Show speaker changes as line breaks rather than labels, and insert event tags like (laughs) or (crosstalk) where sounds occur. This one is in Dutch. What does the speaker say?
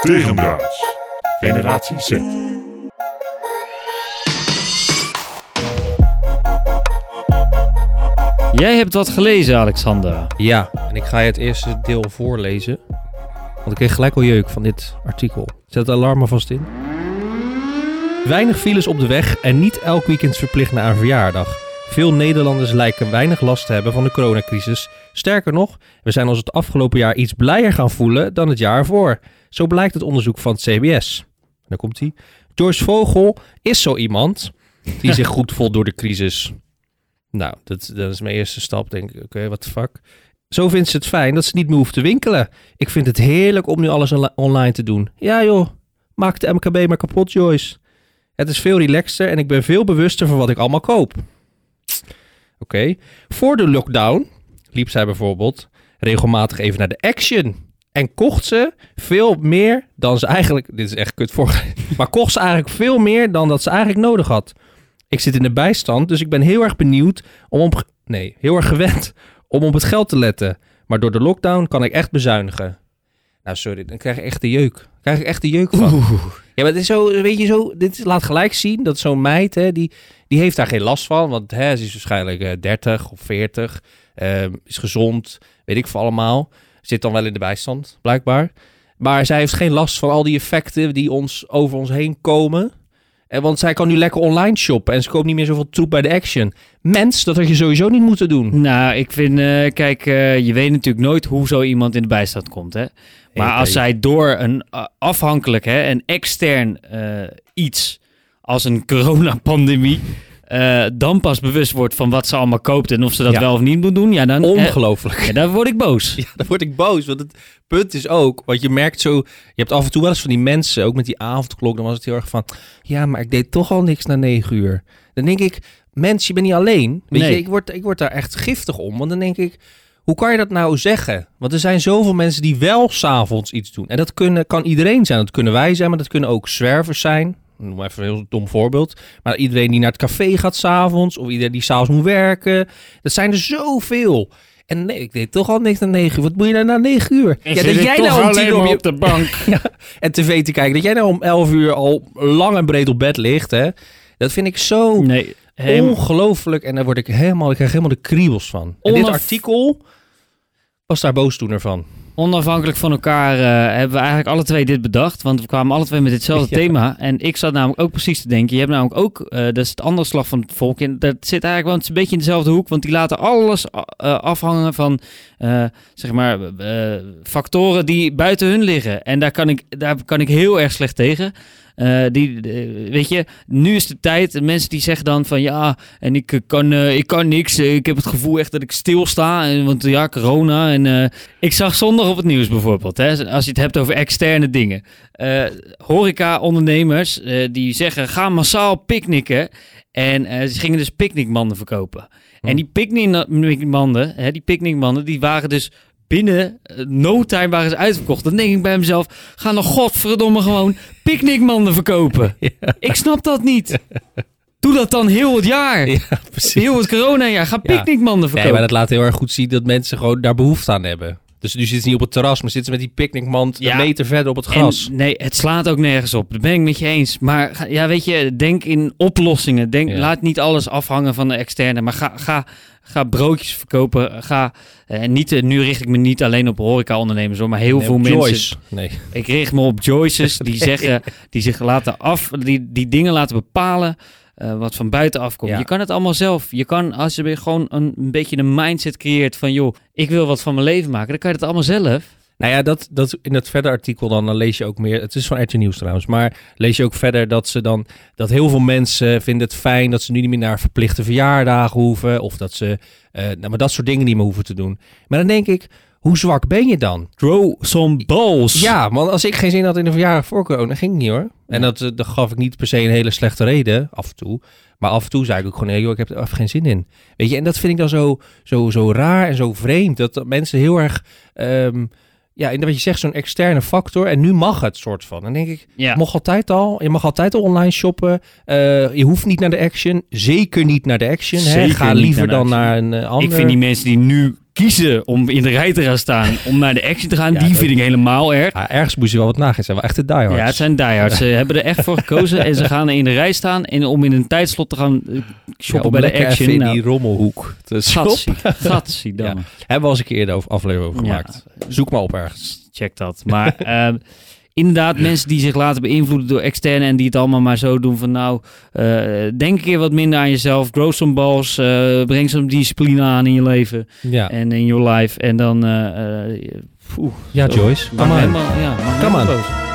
Tegendraads. Generatie Z.
Jij hebt wat gelezen, Alexander.
Ja, en ik ga je het eerste deel voorlezen. Want ik kreeg gelijk al jeuk van dit artikel. Zet het alarm maar vast in. Weinig files op de weg en niet elk weekend verplicht naar een verjaardag. Veel Nederlanders lijken weinig last te hebben van de coronacrisis. Sterker nog, we zijn ons het afgelopen jaar iets blijer gaan voelen dan het jaar ervoor. Zo blijkt het onderzoek van het CBS. Daar komt hij. Joyce Vogel is zo iemand die zich goed voelt door de crisis. Nou, dat, dat is mijn eerste stap. Denk ik, oké, what the fuck. Zo vindt ze het fijn dat ze niet meer hoeft te winkelen. Ik vind het heerlijk om nu alles onli- online te doen. Ja joh, maak de MKB maar kapot, Joyce. Het is veel relaxter en ik ben veel bewuster van wat ik allemaal koop. Oké. Voor de lockdown liep zij bijvoorbeeld regelmatig even naar de Action. En kocht ze veel meer dan ze eigenlijk... Dit is echt kut voor. (laughs) Maar kocht ze eigenlijk veel meer dan dat ze eigenlijk nodig had. Ik zit in de bijstand, dus ik ben heel erg benieuwd om op... Nee, heel erg gewend om op het geld te letten. Maar door de lockdown kan ik echt bezuinigen. Nou, sorry, dan krijg ik echt de jeuk. Krijg ik echt de jeuk van. Ja, maar het is zo, weet je zo, dit laat gelijk zien dat zo'n meid, hè, die, die heeft daar geen last van. Want hè, ze is waarschijnlijk eh, 30 of 40, eh, is gezond, weet ik veel allemaal. Zit dan wel in de bijstand, blijkbaar. Maar zij heeft geen last van al die effecten die ons over ons heen komen. En want zij kan nu lekker online shoppen en ze koopt niet meer zoveel troep bij de Action. Mens, dat had je sowieso niet moeten doen.
Nou, ik vind, eh, kijk, eh, je weet natuurlijk nooit hoe zo iemand in de bijstand komt, hè. Maar als zij door een uh, afhankelijk, hè, een extern eh, iets als een (laughs) coronapandemie, eh, dan pas bewust wordt van wat ze allemaal koopt en of ze dat
Ja.
wel of niet moet doen, ja, dan, eh,
Ongelooflijk.
ja, dan word ik boos. (laughs)
Ja, dan word ik boos. Want het punt is ook, want je merkt zo, je hebt af en toe wel eens van die mensen, ook met die avondklok, dan was het heel erg van, ja, maar ik deed toch al niks na negen uur. Dan denk ik, mens, je bent niet alleen. Weet
Nee.
je, ik word, ik word daar echt giftig om, want dan denk ik, hoe kan je dat nou zeggen? Want er zijn zoveel mensen die wel s'avonds iets doen. En dat kunnen, kan iedereen zijn. Dat kunnen wij zijn, maar dat kunnen ook zwervers zijn. Noem maar even een heel dom voorbeeld. Maar iedereen die naar het café gaat s'avonds, of iedereen die s'avonds moet werken. Dat zijn er zoveel. En nee, ik deed toch al niks na negen uur. Wat moet je nou na negen uur? ja, dat jij nou om tien uur op, je,
de bank. (laughs)
ja, en tv te kijken. Dat jij nou om elf uur al lang en breed op bed ligt, hè? Dat vind ik zo
Nee, helemaal-
ongelooflijk. En daar word ik helemaal, ik krijg helemaal de kriebels van. En dit artikel was daar boosdoener van.
Onafhankelijk van elkaar eh, hebben we eigenlijk alle twee dit bedacht. Want we kwamen alle twee met ditzelfde (laughs)
Ja.
thema. En ik zat namelijk ook precies te denken. Je hebt namelijk ook, eh, dat is het andere slag van het volk. En dat zit eigenlijk wel een beetje in dezelfde hoek. Want die laten alles eh, afhangen van, zeg maar, factoren die buiten hun liggen. En daar kan ik, daar kan ik heel erg slecht tegen. Eh, die, eh, weet je, nu is de tijd. de Mensen die zeggen dan van ja, en ik eh, kan, ik kan niks. Ik heb het gevoel echt dat ik stilsta. En, want ja, corona. En ik zag zondag op het nieuws bijvoorbeeld. Hè, als je het hebt over externe dingen. Horeca-ondernemers die zeggen ga massaal picknicken. En ze gingen dus picknickmanden verkopen. En die picknickmanden, hè, die picknickmanden, die waren dus binnen eh, no time waren ze uitverkocht. Dan denk ik bij mezelf, ga nog godverdomme gewoon picknickmanden verkopen. (laughs) Ik snap dat niet. Doe dat dan heel het jaar.
Ja, precies.
Heel het coronajaar. Ga picknickmanden
Nee,
verkopen.
maar dat laat heel erg goed zien dat mensen gewoon daar behoefte aan hebben. Dus nu zitten ze niet op het terras, maar zitten ze met die picknickmand
Ja.
een meter verder op het gras.
En nee, het slaat ook nergens op. Dat ben ik met je eens. Maar ja, weet je, denk in oplossingen. Denk,
Ja.
Laat niet alles afhangen van de externe. Maar ga, ga, ga broodjes verkopen. Ga, eh, niet, eh, nu richt ik me niet alleen op horeca-ondernemers, hoor, maar heel
Nee,
veel mensen.
Joyce. Nee.
Ik richt me op Joyce's die (laughs) zeggen, die zich laten af, die, die dingen laten bepalen. eh, wat van buitenaf komt.
Ja.
Je kan het allemaal zelf. Je kan, als je weer gewoon een, een beetje een mindset creëert van, joh, ik wil wat van mijn leven maken, dan kan je het allemaal zelf.
Nou ja, dat, dat in het verder artikel dan, dan lees je ook meer. Het is van RT Nieuws trouwens, maar lees je ook verder dat ze dan dat heel veel mensen vinden het fijn dat ze nu niet meer naar verplichte verjaardagen hoeven of dat ze, eh, nou, maar dat soort dingen niet meer hoeven te doen. Maar dan denk ik, hoe zwak ben je dan?
Grow some balls.
Ja, want als ik geen zin had in een verjaardag voor corona, ging het niet hoor. En dat, eh, dat gaf ik niet per se een hele slechte reden, af en toe. Maar af en toe zei ik ook gewoon, joh, ik heb er even geen zin in. Weet je, en dat vind ik dan zo, zo, zo raar en zo vreemd. Dat, dat mensen heel erg, ehm, ja, en wat je zegt, zo'n externe factor. En nu mag het, soort van. Dan denk ik,
Ja.
mag altijd al. Je mag altijd al online shoppen. Eh, je hoeft niet naar de Action. Zeker niet naar de Action. Hè? Ga liever
naar
dan naar een eh, ander.
Ik vind die mensen die nu kiezen om in de rij te gaan staan, om naar de action te gaan, (laughs)
Ja,
die
dat-
vind ik helemaal erg.
Ergens moest je wel wat nagaan. Zijn wel echte diehards.
Ja, het zijn diehards. Ze hebben er echt voor gekozen (laughs) en ze gaan in de rij staan en om in een tijdslot te gaan
Ja,
shoppen bij de action.
in
Nou,
die rommelhoek te stoppen.
Gatsie, dan. (laughs)
Hebben we al eens een keer de over- aflevering over gemaakt. Zoek maar op ergens.
check dat. Maar (laughs) ehm, inderdaad, mensen die zich laten beïnvloeden door externe en die het allemaal maar zo doen van nou, eh, denk een keer wat minder aan jezelf, grow some balls, eh, breng some discipline aan in je leven
Ja,
en in your life en dan, eh, poeh,
ja. Joyce. Come on.
helemaal- ja,
Come on.